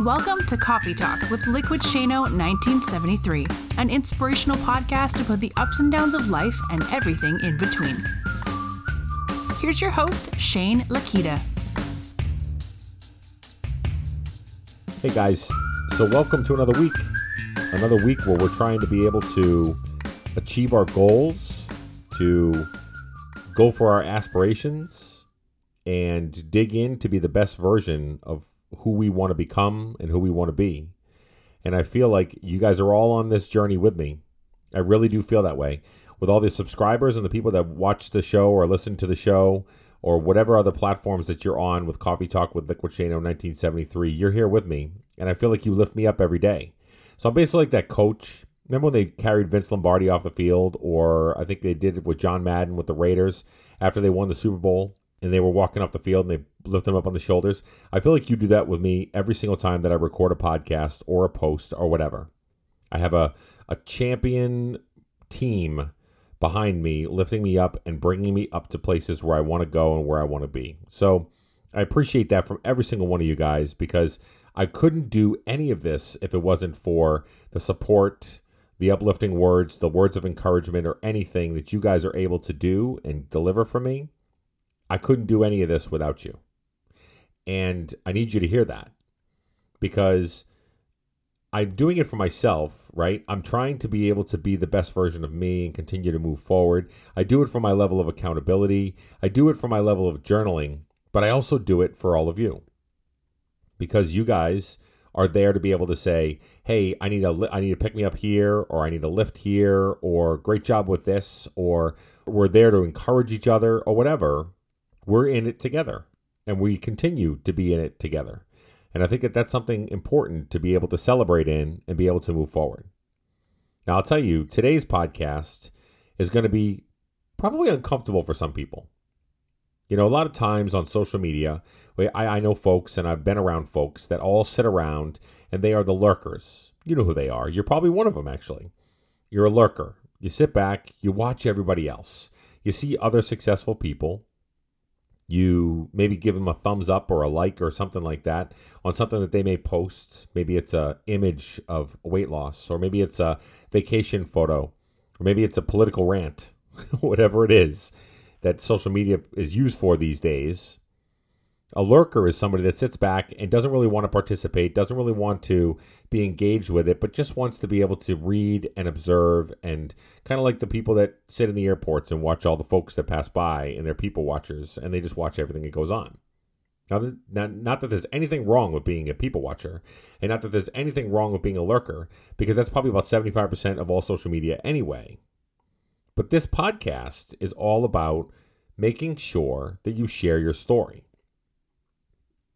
Welcome to Coffee Talk with Liquid Shano 1973, an inspirational podcast about the ups and downs of life and everything in between. Here's your host, Shane Lakita. Hey guys, so welcome to another week. Another week where we're trying to be able to achieve our goals, to go for our aspirations, and dig in to be the best version of who we want to become and who we want to be. And I feel like you guys are all on this journey with me. I really do feel that way. With all the subscribers and the people that watch the show or listen to the show or whatever other platforms that you're on with Coffee Talk with Liquid Shano 1973, you're here with me. And I feel like you lift me up every day. So I'm basically like that coach. Remember when they carried Vince Lombardi off the field? Or I think they did it with John Madden with the Raiders after they won the Super Bowl and they were walking off the field and they lift them up on the shoulders. I feel like you do that with me every single time that I record a podcast or a post or whatever. I have a, a champion team behind me, lifting me up and bringing me up to places where I want to go and where I want to be. So I appreciate that from every single one of you guys because I couldn't do any of this if it wasn't for the support, the uplifting words, the words of encouragement, or anything that you guys are able to do and deliver for me. I couldn't do any of this without you. And I need you to hear that because I'm doing it for myself, right? I'm trying to be able to be the best version of me and continue to move forward. I do it for my level of accountability, I do it for my level of journaling, but I also do it for all of you because you guys are there to be able to say, "Hey, I need a I need to pick me up here or I need a lift here or great job with this or we're there to encourage each other or whatever." We're in it together and we continue to be in it together. And I think that that's something important to be able to celebrate in and be able to move forward. Now, I'll tell you, today's podcast is going to be probably uncomfortable for some people. You know, a lot of times on social media, I, I know folks and I've been around folks that all sit around and they are the lurkers. You know who they are. You're probably one of them, actually. You're a lurker. You sit back, you watch everybody else. You see other successful people, you maybe give them a thumbs up or a like or something like that on something that they may post. Maybe it's a image of weight loss or maybe it's a vacation photo or maybe it's a political rant whatever it is that social media is used for these days a lurker is somebody that sits back and doesn't really want to participate, doesn't really want to be engaged with it, but just wants to be able to read and observe and kind of like the people that sit in the airports and watch all the folks that pass by and they're people watchers and they just watch everything that goes on. Now, not, not that there's anything wrong with being a people watcher, and not that there's anything wrong with being a lurker, because that's probably about 75% of all social media anyway. But this podcast is all about making sure that you share your story.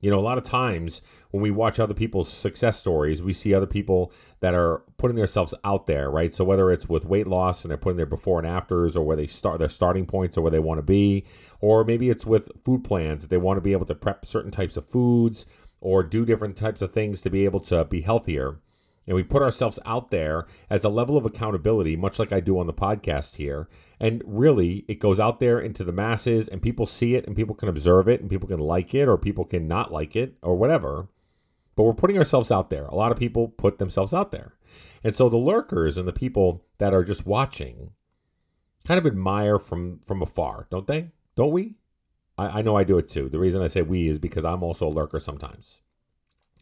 You know, a lot of times when we watch other people's success stories, we see other people that are putting themselves out there, right? So whether it's with weight loss and they're putting their before and afters or where they start their starting points or where they want to be, or maybe it's with food plans. That they want to be able to prep certain types of foods or do different types of things to be able to be healthier and we put ourselves out there as a level of accountability, much like I do on the podcast here. And really, it goes out there into the masses, and people see it, and people can observe it, and people can like it, or people can not like it, or whatever. But we're putting ourselves out there. A lot of people put themselves out there. And so the lurkers and the people that are just watching kind of admire from from afar, don't they? Don't we? I, I know I do it too. The reason I say we is because I'm also a lurker sometimes.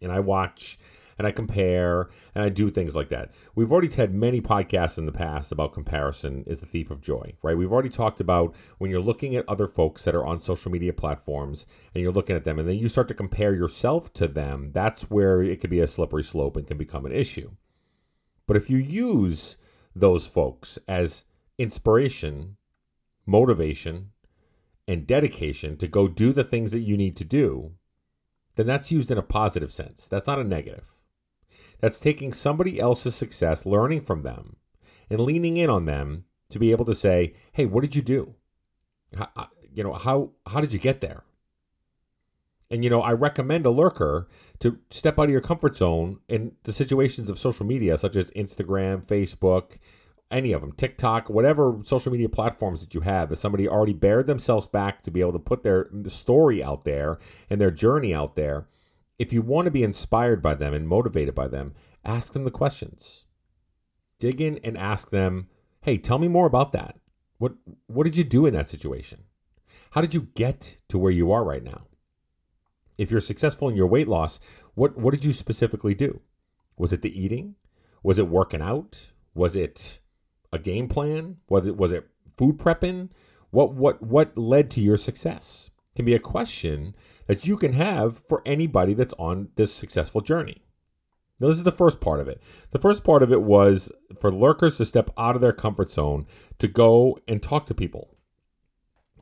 And I watch and I compare and I do things like that. We've already had many podcasts in the past about comparison is the thief of joy, right? We've already talked about when you're looking at other folks that are on social media platforms and you're looking at them and then you start to compare yourself to them, that's where it could be a slippery slope and can become an issue. But if you use those folks as inspiration, motivation, and dedication to go do the things that you need to do, then that's used in a positive sense. That's not a negative. That's taking somebody else's success, learning from them, and leaning in on them to be able to say, "Hey, what did you do? How, uh, you know, how how did you get there?" And you know, I recommend a lurker to step out of your comfort zone in the situations of social media, such as Instagram, Facebook, any of them, TikTok, whatever social media platforms that you have, that somebody already bared themselves back to be able to put their story out there and their journey out there if you want to be inspired by them and motivated by them, ask them the questions. Dig in and ask them, "Hey, tell me more about that. What what did you do in that situation? How did you get to where you are right now? If you're successful in your weight loss, what what did you specifically do? Was it the eating? Was it working out? Was it a game plan? Was it was it food prepping? What what what led to your success? Can be a question that you can have for anybody that's on this successful journey. Now, this is the first part of it. The first part of it was for lurkers to step out of their comfort zone to go and talk to people.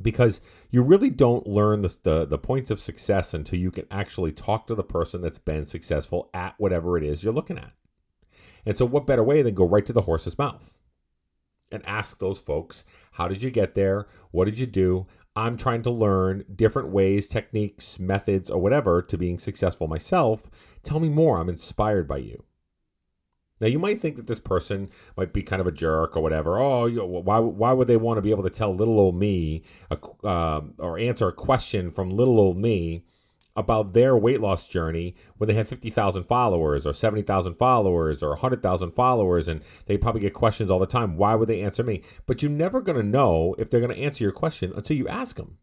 Because you really don't learn the, the, the, points of success until you can actually talk to the person that's been successful at whatever it is you're looking at. And so, what better way than go right to the horse's mouth and ask those folks, How did you get there? What did you do? I'm trying to learn different ways, techniques, methods, or whatever to being successful myself. Tell me more. I'm inspired by you. Now, you might think that this person might be kind of a jerk or whatever. Oh, why, why would they want to be able to tell little old me a, uh, or answer a question from little old me about their weight loss journey when they have 50,000 followers or 70,000 followers or 100,000 followers and they probably get questions all the time. Why would they answer me? But you're never going to know if they're going to answer your question until you ask them.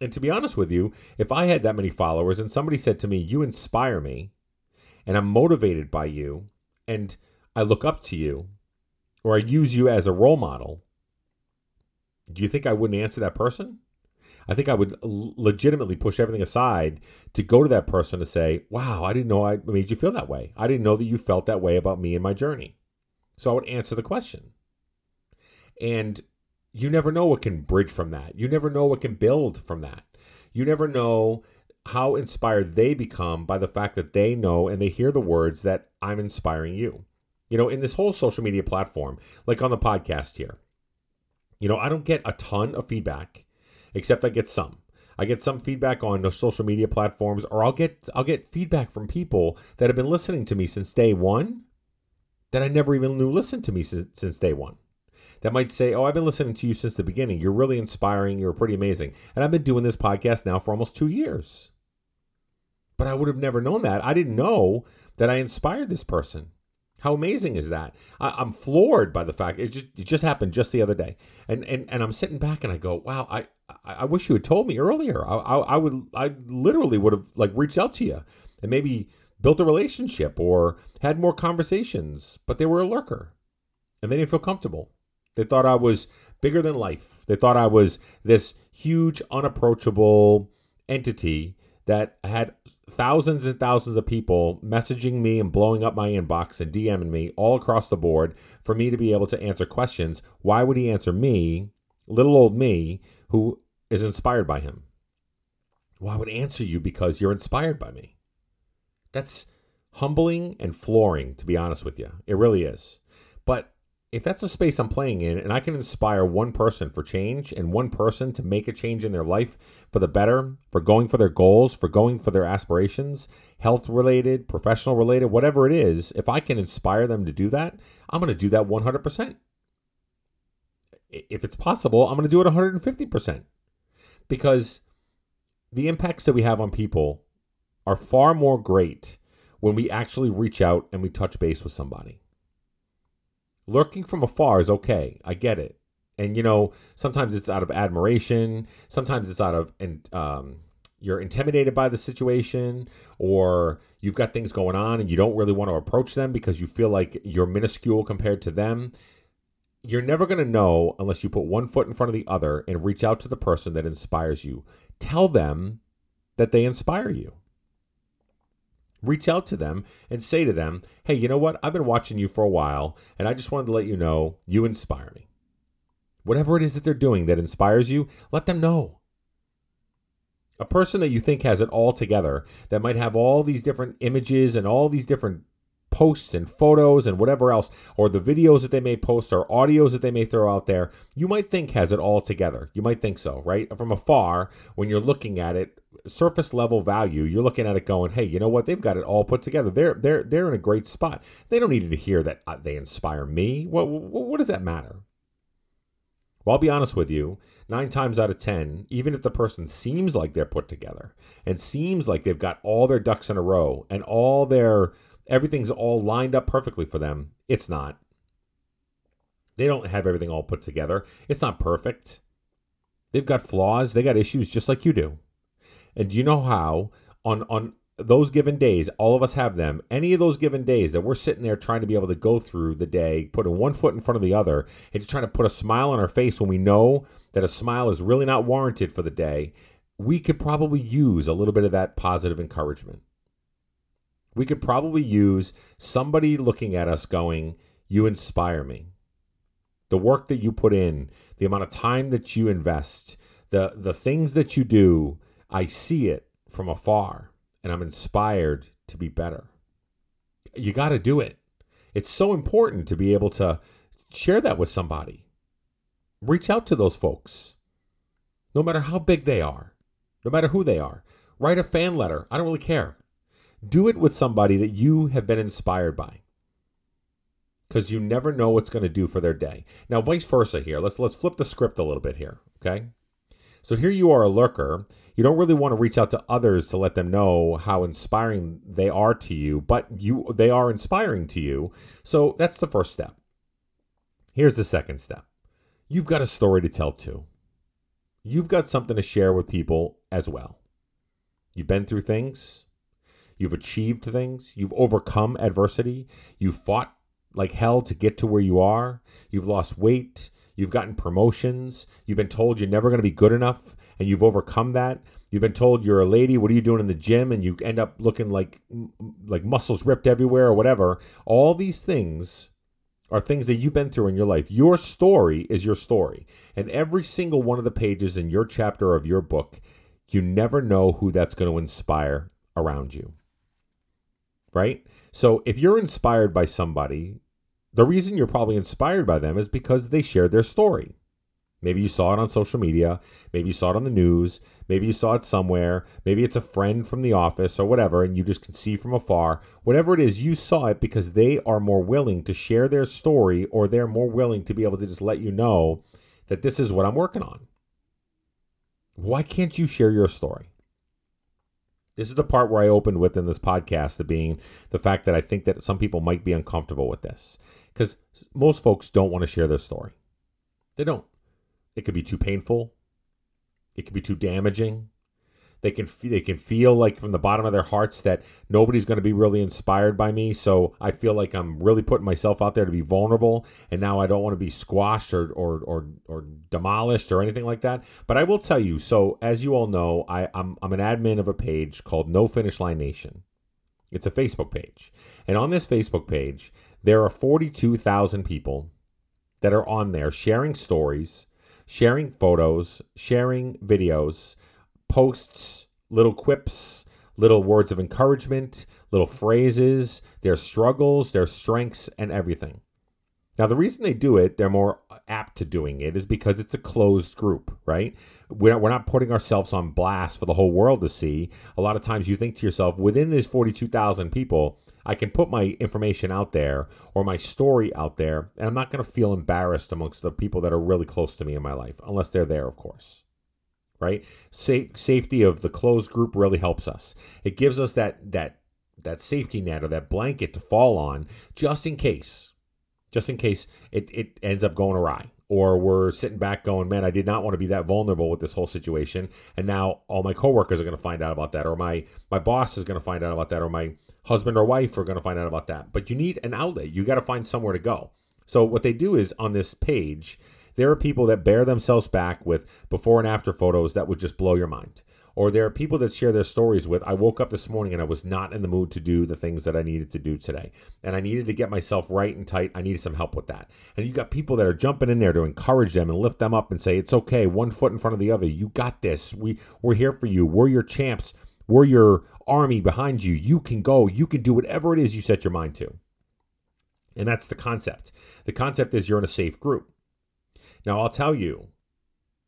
And to be honest with you, if I had that many followers and somebody said to me, You inspire me, and I'm motivated by you, and I look up to you, or I use you as a role model, do you think I wouldn't answer that person? I think I would legitimately push everything aside to go to that person to say, Wow, I didn't know I made you feel that way. I didn't know that you felt that way about me and my journey. So I would answer the question. And you never know what can bridge from that. You never know what can build from that. You never know how inspired they become by the fact that they know and they hear the words that I'm inspiring you. You know, in this whole social media platform, like on the podcast here, you know, I don't get a ton of feedback except I get some. I get some feedback on social media platforms, or I'll get I'll get feedback from people that have been listening to me since day one, that I never even knew listened to me since, since day one. That might say, "Oh, I've been listening to you since the beginning. You're really inspiring. You're pretty amazing." And I've been doing this podcast now for almost two years. But I would have never known that. I didn't know that I inspired this person. How amazing is that? I, am floored by the fact it just it just happened just the other day, and and and I'm sitting back and I go, wow, I I, wish you had told me earlier. I, I, I would I literally would have like reached out to you and maybe built a relationship or had more conversations, but they were a lurker, and they didn't feel comfortable. They thought I was bigger than life. They thought I was this huge, unapproachable entity that had thousands and thousands of people messaging me and blowing up my inbox and DMing me all across the board for me to be able to answer questions. Why would he answer me, little old me, who is inspired by him? Well, I would answer you because you're inspired by me. That's humbling and flooring, to be honest with you. It really is. But if that's a space I'm playing in and I can inspire one person for change and one person to make a change in their life for the better, for going for their goals, for going for their aspirations, health related, professional related, whatever it is, if I can inspire them to do that, I'm going to do that 100%. If it's possible, I'm going to do it 150%. Because the impacts that we have on people are far more great when we actually reach out and we touch base with somebody lurking from afar is okay. I get it. And you know, sometimes it's out of admiration, sometimes it's out of and um, you're intimidated by the situation, or you've got things going on and you don't really want to approach them because you feel like you're minuscule compared to them. You're never going to know unless you put one foot in front of the other and reach out to the person that inspires you. Tell them that they inspire you reach out to them and say to them, hey, you know what? I've been watching you for a while, and I just wanted to let you know you inspire me. Whatever it is that they're doing that inspires you, let them know. A person that you think has it all together, that might have all these different images and all these different posts and photos and whatever else, or the videos that they may post or audios that they may throw out there, you might think has it all together. You might think so, right? From afar, when you're looking at it, surface level value, you're looking at it going, "Hey, you know what? They've got it all put together. They're they're they're in a great spot. They don't need to hear that uh, they inspire me. What what does that matter? Well, I'll be honest with you, nine times out of 10, even if the person seems like they're put together and seems like they've got all their ducks in a row and all their, everything's all lined up perfectly for them, it's not. They don't have everything all put together. It's not perfect. They've got flaws, they got issues just like you do. And you know how on on those given days, all of us have them. Any of those given days that we're sitting there trying to be able to go through the day, putting one foot in front of the other, and just trying to put a smile on our face when we know that a smile is really not warranted for the day, we could probably use a little bit of that positive encouragement. We could probably use somebody looking at us going, You inspire me. The work that you put in, the amount of time that you invest, the, the things that you do, I see it from afar and I'm inspired to be better. You got to do it. It's so important to be able to share that with somebody. Reach out to those folks, no matter how big they are, no matter who they are. Write a fan letter. I don't really care. Do it with somebody that you have been inspired by. Because you never know what's going to do for their day. Now, vice versa here. Let's let's flip the script a little bit here. Okay. So here you are a lurker. You don't really want to reach out to others to let them know how inspiring they are to you, but you they are inspiring to you. So that's the first step. Here's the second step. You've got a story to tell too. You've got something to share with people as well. You've been through things. You've achieved things. You've overcome adversity. You've fought like hell to get to where you are. You've lost weight. You've gotten promotions. You've been told you're never going to be good enough, and you've overcome that. You've been told you're a lady. What are you doing in the gym? And you end up looking like like muscles ripped everywhere or whatever. All these things are things that you've been through in your life. Your story is your story, and every single one of the pages in your chapter of your book, you never know who that's going to inspire around you. Right? So if you're inspired by somebody the reason you're probably inspired by them is because they shared their story. Maybe you saw it on social media. Maybe you saw it on the news. Maybe you saw it somewhere. Maybe it's a friend from the office or whatever, and you just can see from afar. Whatever it is, you saw it because they are more willing to share their story or they're more willing to be able to just let you know that this is what I'm working on. Why can't you share your story? This is the part where I opened with in this podcast, the being the fact that I think that some people might be uncomfortable with this because most folks don't want to share their story. They don't. It could be too painful. It could be too damaging. They can they can feel like from the bottom of their hearts that nobody's going to be really inspired by me. So I feel like I'm really putting myself out there to be vulnerable, and now I don't want to be squashed or or or, or demolished or anything like that. But I will tell you. So as you all know, I, I'm I'm an admin of a page called No Finish Line Nation. It's a Facebook page, and on this Facebook page, there are 42,000 people that are on there sharing stories, sharing photos, sharing videos, posts, little quips, little words of encouragement, little phrases, their struggles, their strengths, and everything. Now, the reason they do it, they're more apt to doing it, is because it's a closed group, right? We're not, we're not putting ourselves on blast for the whole world to see. A lot of times you think to yourself, within these 42,000 people, I can put my information out there or my story out there, and I'm not going to feel embarrassed amongst the people that are really close to me in my life, unless they're there, of course. Right? Sa- safety of the closed group really helps us. It gives us that that that safety net or that blanket to fall on just in case, just in case it, it ends up going awry or we're sitting back going, man, I did not want to be that vulnerable with this whole situation. And now all my coworkers are going to find out about that, or my, my boss is going to find out about that, or my husband or wife are going to find out about that. But you need an outlet. You got to find somewhere to go. So what they do is on this page, there are people that bear themselves back with before and after photos that would just blow your mind or there are people that share their stories with. I woke up this morning and I was not in the mood to do the things that I needed to do today. And I needed to get myself right and tight. I needed some help with that. And you got people that are jumping in there to encourage them and lift them up and say, it's okay, one foot in front of the other. You got this. We, we're here for you. We're your champs. We're your army behind you. You can go. You can do whatever it is you set your mind to. And that's the concept. The concept is you're in a safe group. Now, I'll tell you,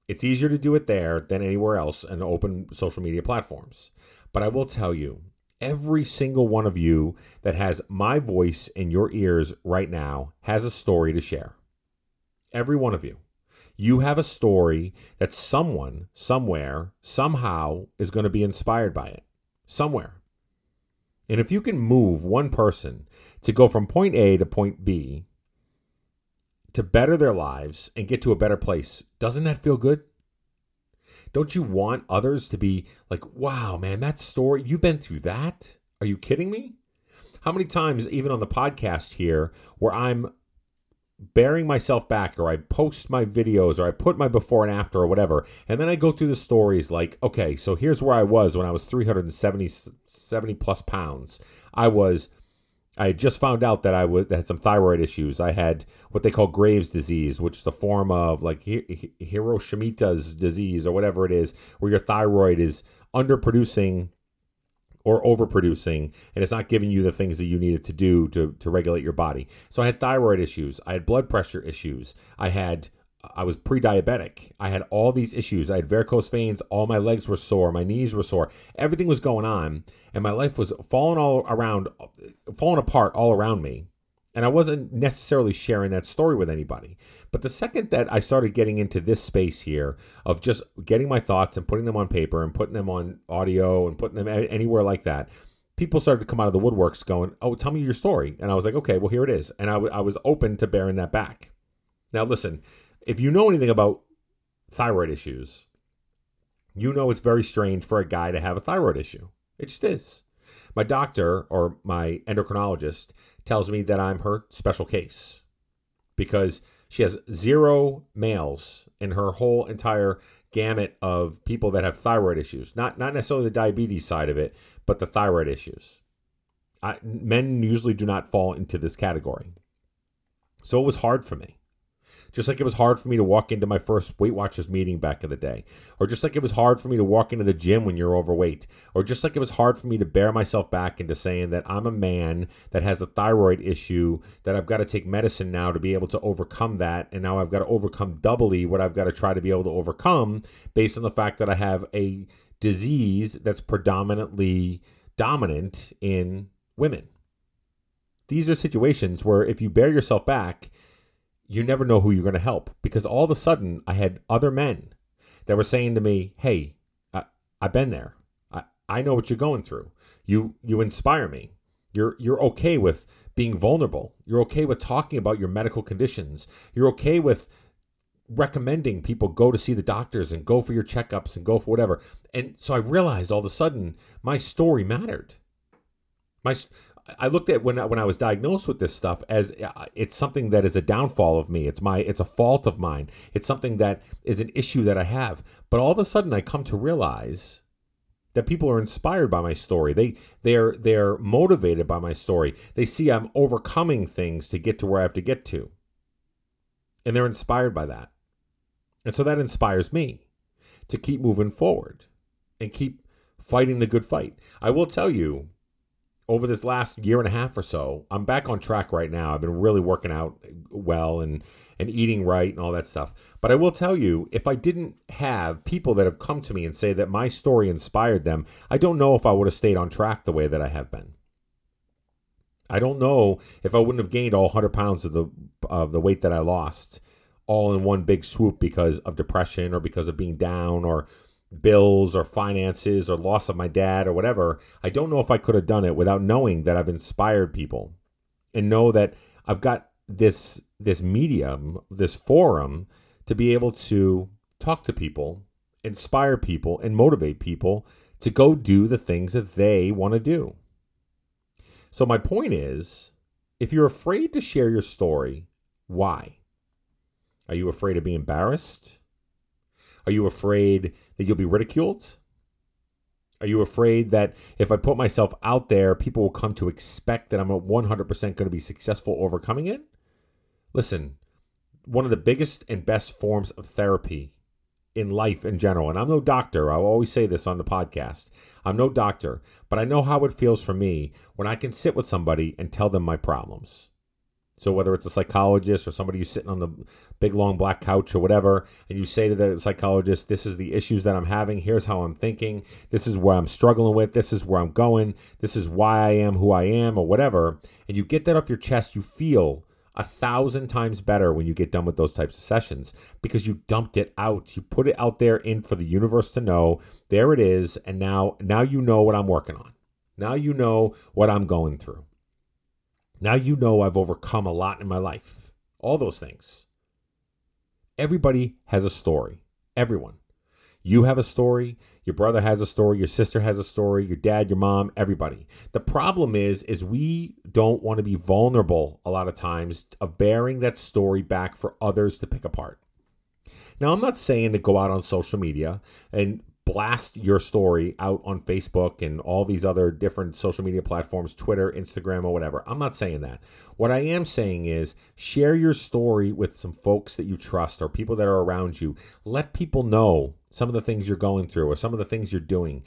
it's easier to do it there than anywhere else in open social media platforms. But I will tell you, every single one of you that has my voice in your ears right now has a story to share. Every one of you. You have a story that someone, somewhere, somehow is going to be inspired by it. Somewhere. And if you can move one person to go from point A to point B to better their lives and get to a better place, doesn't that feel good? Don't you want others to be like, wow, man, that story, you've been through that? Are you kidding me? How many times, even on the podcast here, where I'm bearing myself back or I post my videos or I put my before and after or whatever. And then I go through the stories like, okay, so here's where I was when I was 370 70 plus pounds. I was I had just found out that I was had some thyroid issues. I had what they call Graves' disease, which is a form of like Hashimoto's disease or whatever it is, where your thyroid is underproducing or overproducing and it's not giving you the things that you needed to do to, to regulate your body. So I had thyroid issues, I had blood pressure issues, I had I was pre-diabetic. I had all these issues. I had varicose veins, all my legs were sore, my knees were sore. Everything was going on and my life was falling all around falling apart all around me. And I wasn't necessarily sharing that story with anybody. But the second that I started getting into this space here of just getting my thoughts and putting them on paper and putting them on audio and putting them anywhere like that, people started to come out of the woodworks going, Oh, tell me your story. And I was like, Okay, well, here it is. And I, w- I was open to bearing that back. Now, listen, if you know anything about thyroid issues, you know it's very strange for a guy to have a thyroid issue. It just is. My doctor or my endocrinologist tells me that I'm her special case because she has zero males in her whole entire gamut of people that have thyroid issues. Not not necessarily the diabetes side of it, but the thyroid issues. I, men usually do not fall into this category. So it was hard for me. Just like it was hard for me to walk into my first Weight Watchers meeting back in the day. Or just like it was hard for me to walk into the gym when you're overweight. Or just like it was hard for me to bear myself back into saying that I'm a man that has a thyroid issue, that I've got to take medicine now to be able to overcome that. And now I've got to overcome doubly what I've got to try to be able to overcome based on the fact that I have a disease that's predominantly dominant in women. These are situations where if you bear yourself back, you never know who you're going to help because all of a sudden I had other men that were saying to me, "Hey, I, I've been there. I, I know what you're going through. You you inspire me. You're you're okay with being vulnerable. You're okay with talking about your medical conditions. You're okay with recommending people go to see the doctors and go for your checkups and go for whatever." And so I realized all of a sudden my story mattered. My I looked at when I, when I was diagnosed with this stuff as uh, it's something that is a downfall of me. It's my it's a fault of mine. It's something that is an issue that I have. But all of a sudden, I come to realize that people are inspired by my story. They they're they're motivated by my story. They see I'm overcoming things to get to where I have to get to, and they're inspired by that. And so that inspires me to keep moving forward and keep fighting the good fight. I will tell you over this last year and a half or so, I'm back on track right now. I've been really working out well and and eating right and all that stuff. But I will tell you, if I didn't have people that have come to me and say that my story inspired them, I don't know if I would have stayed on track the way that I have been. I don't know if I wouldn't have gained all 100 pounds of the of the weight that I lost all in one big swoop because of depression or because of being down or bills or finances or loss of my dad or whatever, I don't know if I could have done it without knowing that I've inspired people and know that I've got this this medium, this forum to be able to talk to people, inspire people and motivate people to go do the things that they want to do. So my point is, if you're afraid to share your story, why? Are you afraid of being embarrassed? Are you afraid that you'll be ridiculed? Are you afraid that if I put myself out there, people will come to expect that I'm 100% going to be successful overcoming it? Listen, one of the biggest and best forms of therapy in life in general, and I'm no doctor, I'll always say this on the podcast. I'm no doctor, but I know how it feels for me when I can sit with somebody and tell them my problems. So whether it's a psychologist or somebody who's sitting on the big long black couch or whatever, and you say to the psychologist, "This is the issues that I'm having. Here's how I'm thinking. This is where I'm struggling with. This is where I'm going. This is why I am who I am, or whatever," and you get that off your chest, you feel a thousand times better when you get done with those types of sessions because you dumped it out. You put it out there in for the universe to know. There it is, and now now you know what I'm working on. Now you know what I'm going through. Now you know I've overcome a lot in my life. All those things. Everybody has a story. Everyone. You have a story, your brother has a story, your sister has a story, your dad, your mom, everybody. The problem is is we don't want to be vulnerable a lot of times of bearing that story back for others to pick apart. Now, I'm not saying to go out on social media and blast your story out on Facebook and all these other different social media platforms, Twitter, Instagram, or whatever. I'm not saying that. What I am saying is share your story with some folks that you trust or people that are around you. Let people know some of the things you're going through or some of the things you're doing.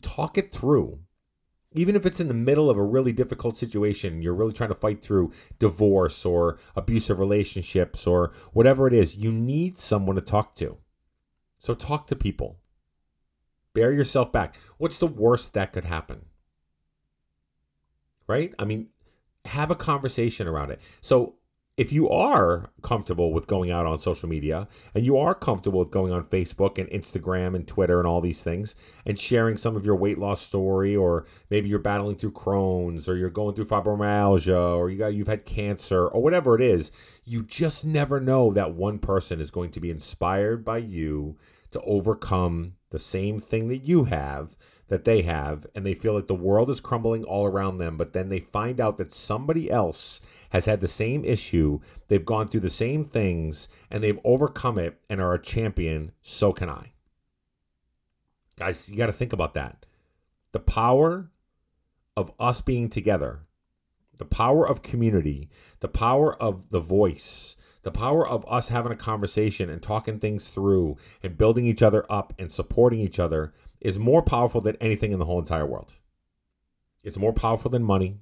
Talk it through. Even if it's in the middle of a really difficult situation, you're really trying to fight through divorce or abusive relationships or whatever it is, you need someone to talk to. So talk to people Bear yourself back. What's the worst that could happen? Right? I mean, have a conversation around it. So, if you are comfortable with going out on social media and you are comfortable with going on Facebook and Instagram and Twitter and all these things and sharing some of your weight loss story, or maybe you're battling through Crohn's or you're going through fibromyalgia or you got you've had cancer or whatever it is, you just never know that one person is going to be inspired by you to overcome the same thing that you have that they have and they feel like the world is crumbling all around them but then they find out that somebody else has had the same issue they've gone through the same things and they've overcome it and are a champion so can i. Guys you got to think about that. The power of us being together the power of community the power of the voice the power of us having a conversation and talking things through and building each other up and supporting each other is more powerful than anything in the whole entire world. It's more powerful than money.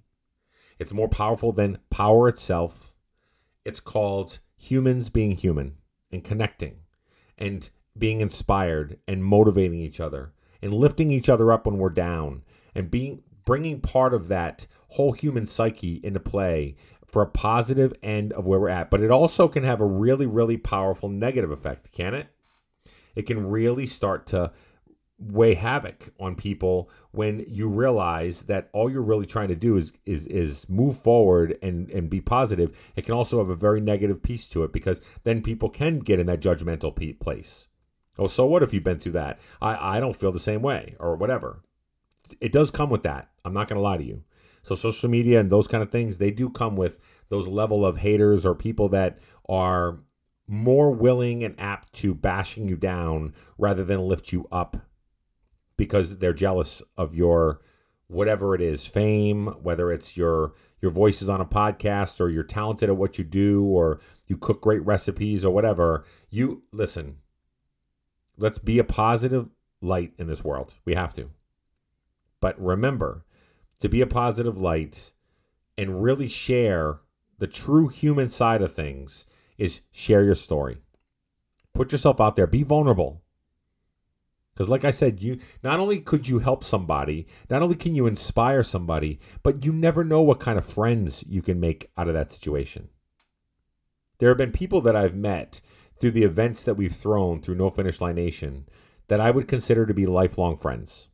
It's more powerful than power itself. It's called humans being human and connecting and being inspired and motivating each other and lifting each other up when we're down and being bringing part of that whole human psyche into play for a positive end of where we're at. But it also can have a really, really powerful negative effect, can it? It can really start to weigh havoc on people when you realize that all you're really trying to do is is is move forward and and be positive. It can also have a very negative piece to it because then people can get in that judgmental place. Oh so what if you've been through that? I i don't feel the same way or whatever. It does come with that. I'm not going to lie to you so social media and those kind of things, they do come with those level of haters or people that are more willing and apt to bashing you down rather than lift you up because they're jealous of your whatever it is fame whether it's your your voices on a podcast or you're talented at what you do or you cook great recipes or whatever you listen let's be a positive light in this world. We have to. But remember to be a positive light and really share the true human side of things is share your story. Put yourself out there, be vulnerable. Because, like I said, you not only could you help somebody, not only can you inspire somebody, but you never know what kind of friends you can make out of that situation. There have been people that I've met through the events that we've thrown through No Finish Line Nation that I would consider to be lifelong friends.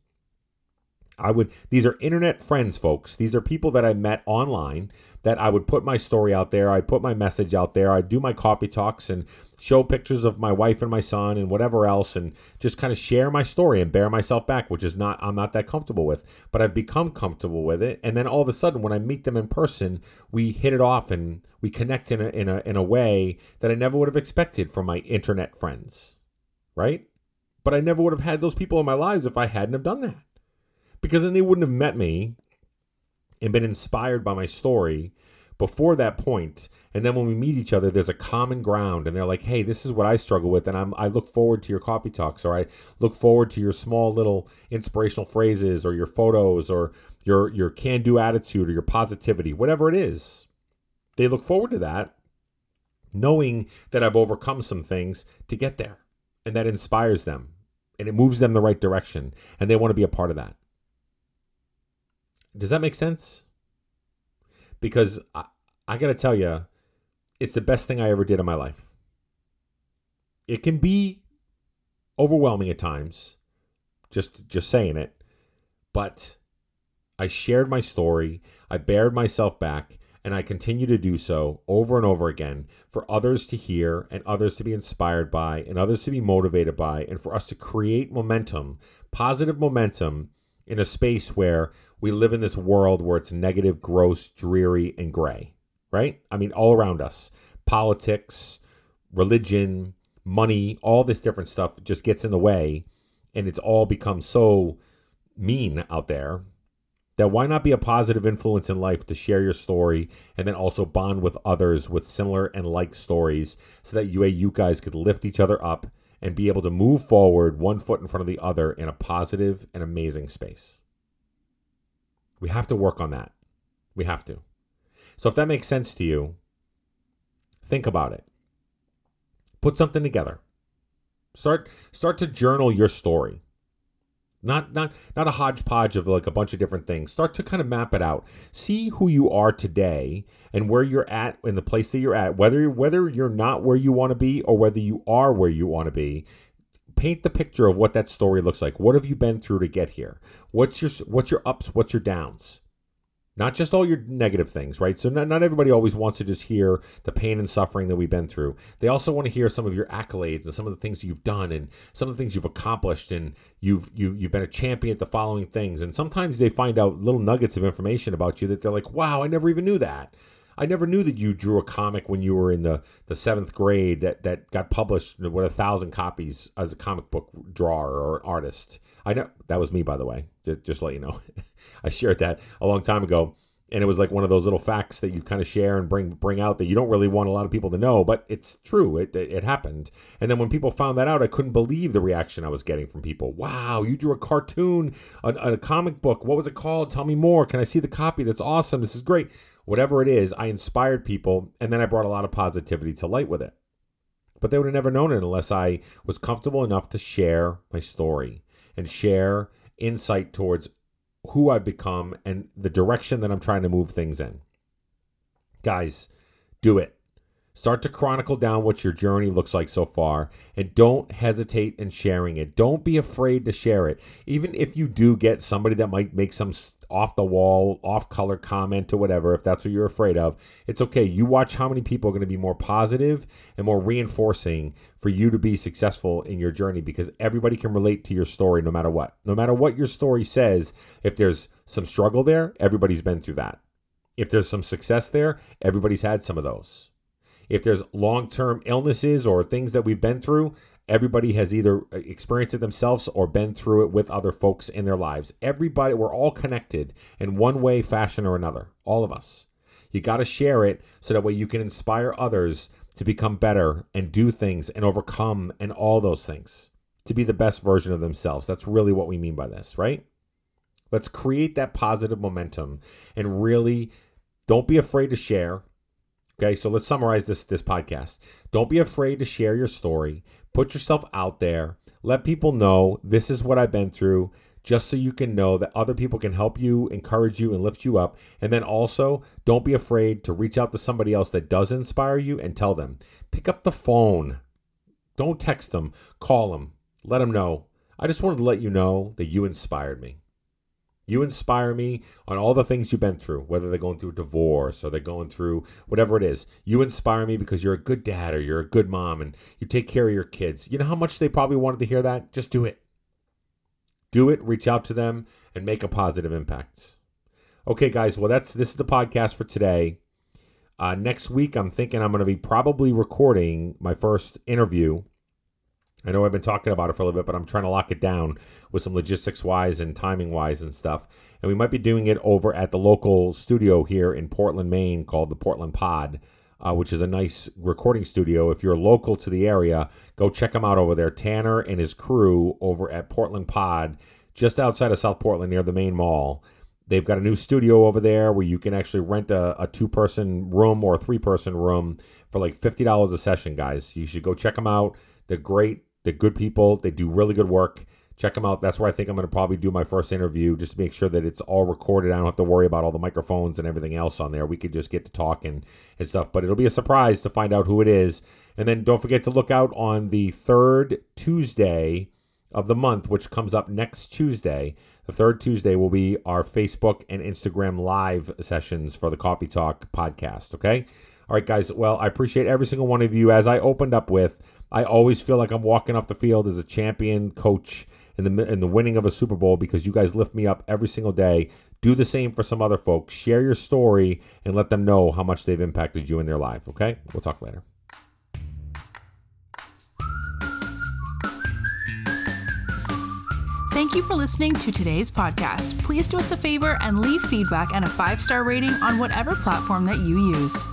I would these are internet friends, folks. These are people that I met online that I would put my story out there, I'd put my message out there, I'd do my coffee talks and show pictures of my wife and my son and whatever else and just kind of share my story and bear myself back, which is not I'm not that comfortable with, but I've become comfortable with it. And then all of a sudden when I meet them in person, we hit it off and we connect in a in a in a way that I never would have expected from my internet friends. Right? But I never would have had those people in my lives if I hadn't have done that because then they wouldn't have met me and been inspired by my story before that point. and then when we meet each other there's a common ground and they're like hey this is what i struggle with and i'm i look forward to your coffee talks or i look forward to your small little inspirational phrases or your photos or your your can do attitude or your positivity whatever it is they look forward to that knowing that i've overcome some things to get there and that inspires them and it moves them the right direction and they want to be a part of that does that make sense? Because I, I got to tell you, it's the best thing I ever did in my life. It can be overwhelming at times, just just saying it, but I shared my story, I bared myself back, and I continue to do so over and over again for others to hear and others to be inspired by and others to be motivated by and for us to create momentum, positive momentum in a space where we live in this world where it's negative, gross, dreary, and gray, right? I mean, all around us politics, religion, money, all this different stuff just gets in the way and it's all become so mean out there that why not be a positive influence in life to share your story and then also bond with others with similar and like stories so that you, you guys could lift each other up and be able to move forward one foot in front of the other in a positive and amazing space. We have to work on that. We have to. So if that makes sense to you, think about it. Put something together. Start start to journal your story. Not not not a hodgepodge of like a bunch of different things. Start to kind of map it out. See who you are today and where you're at in the place that you're at. Whether whether you're not where you want to be or whether you are where you want to be. Paint the picture of what that story looks like. What have you been through to get here? What's your what's your ups? What's your downs? not just all your negative things, right? So not, not everybody always wants to just hear the pain and suffering that we've been through. They also want to hear some of your accolades and some of the things you've done and some of the things you've accomplished and you've you, you've been a champion at the following things. And sometimes they find out little nuggets of information about you that they're like, "Wow, I never even knew that." I never knew that you drew a comic when you were in the, the seventh grade that, that got published with a thousand copies as a comic book drawer or artist. I know that was me, by the way. Just, just let you know. I shared that a long time ago, and it was like one of those little facts that you kind of share and bring bring out that you don't really want a lot of people to know, but it's true. It, it, it happened. And then when people found that out, I couldn't believe the reaction I was getting from people. Wow, you drew a cartoon, a, a comic book. What was it called? Tell me more. Can I see the copy? That's awesome. This is great. Whatever it is, I inspired people, and then I brought a lot of positivity to light with it. But they would have never known it unless I was comfortable enough to share my story and share insight towards who I've become and the direction that I'm trying to move things in. Guys, do it. Start to chronicle down what your journey looks like so far and don't hesitate in sharing it. Don't be afraid to share it. Even if you do get somebody that might make some off the wall, off color comment or whatever, if that's what you're afraid of, it's okay. You watch how many people are going to be more positive and more reinforcing for you to be successful in your journey because everybody can relate to your story no matter what. No matter what your story says, if there's some struggle there, everybody's been through that. If there's some success there, everybody's had some of those. If there's long term illnesses or things that we've been through, everybody has either uh, experienced it themselves or been through it with other folks in their lives. Everybody, we're all connected in one way, fashion, or another. All of us. You got to share it so that way you can inspire others to become better and do things and overcome and all those things to be the best version of themselves. That's really what we mean by this, right? Let's create that positive momentum and really don't be afraid to share. Okay, so let's summarize this this podcast. Don't be afraid to share your story. Put yourself out there. Let people know this is what I've been through, just so you can know that other people can help you, encourage you, and lift you up. And then also, don't be afraid to reach out to somebody else that does inspire you and tell them. Pick up the phone. Don't text them. Call them. Let them know. I just wanted to let you know that you inspired me. You inspire me on all the things you've been through, whether they're going through divorce or they're going through whatever it is. You inspire me because you're a good dad or you're a good mom and you take care of your kids. You know how much they probably wanted to hear that? Just do it. Do it, reach out to them, and make a positive impact. Okay, guys, well, that's this is the podcast for today. Uh, next week, I'm thinking I'm going to be probably recording my first interview I know I've been talking about it for a little bit, but I'm trying to lock it down with some logistics wise and timing wise and stuff. And we might be doing it over at the local studio here in Portland, Maine called the Portland Pod, uh, which is a nice recording studio. If you're local to the area, go check them out over there. Tanner and his crew over at Portland Pod, just outside of South Portland near the Maine Mall. They've got a new studio over there where you can actually rent a, a two person room or a three person room for like $50 a session, guys. You should go check them out. They're great they're good people. They do really good work. check them out. That's where I think I'm going to probably do my first interview just to make sure that it's all recorded. I don't have to worry about all the microphones and everything else on there. We could just get to talking and stuff. But it'll be a surprise to find out who it is. And then don't forget to look out on the third Tuesday of the month, which comes up next Tuesday. The third Tuesday will be our Facebook and Instagram live sessions for the Coffee Talk podcast. Okay. All right, guys. Well, I appreciate every single one of you. As I opened up with, I always feel like I'm walking off the field as a champion coach in the in the winning of a Super Bowl because you guys lift me up every single day. Do the same for some other folks. Share your story and let them know how much they've impacted you in their life. Okay? We'll talk later. Thank you for listening to today's podcast. Please do us a favor and leave feedback and a five star rating on whatever platform that you use.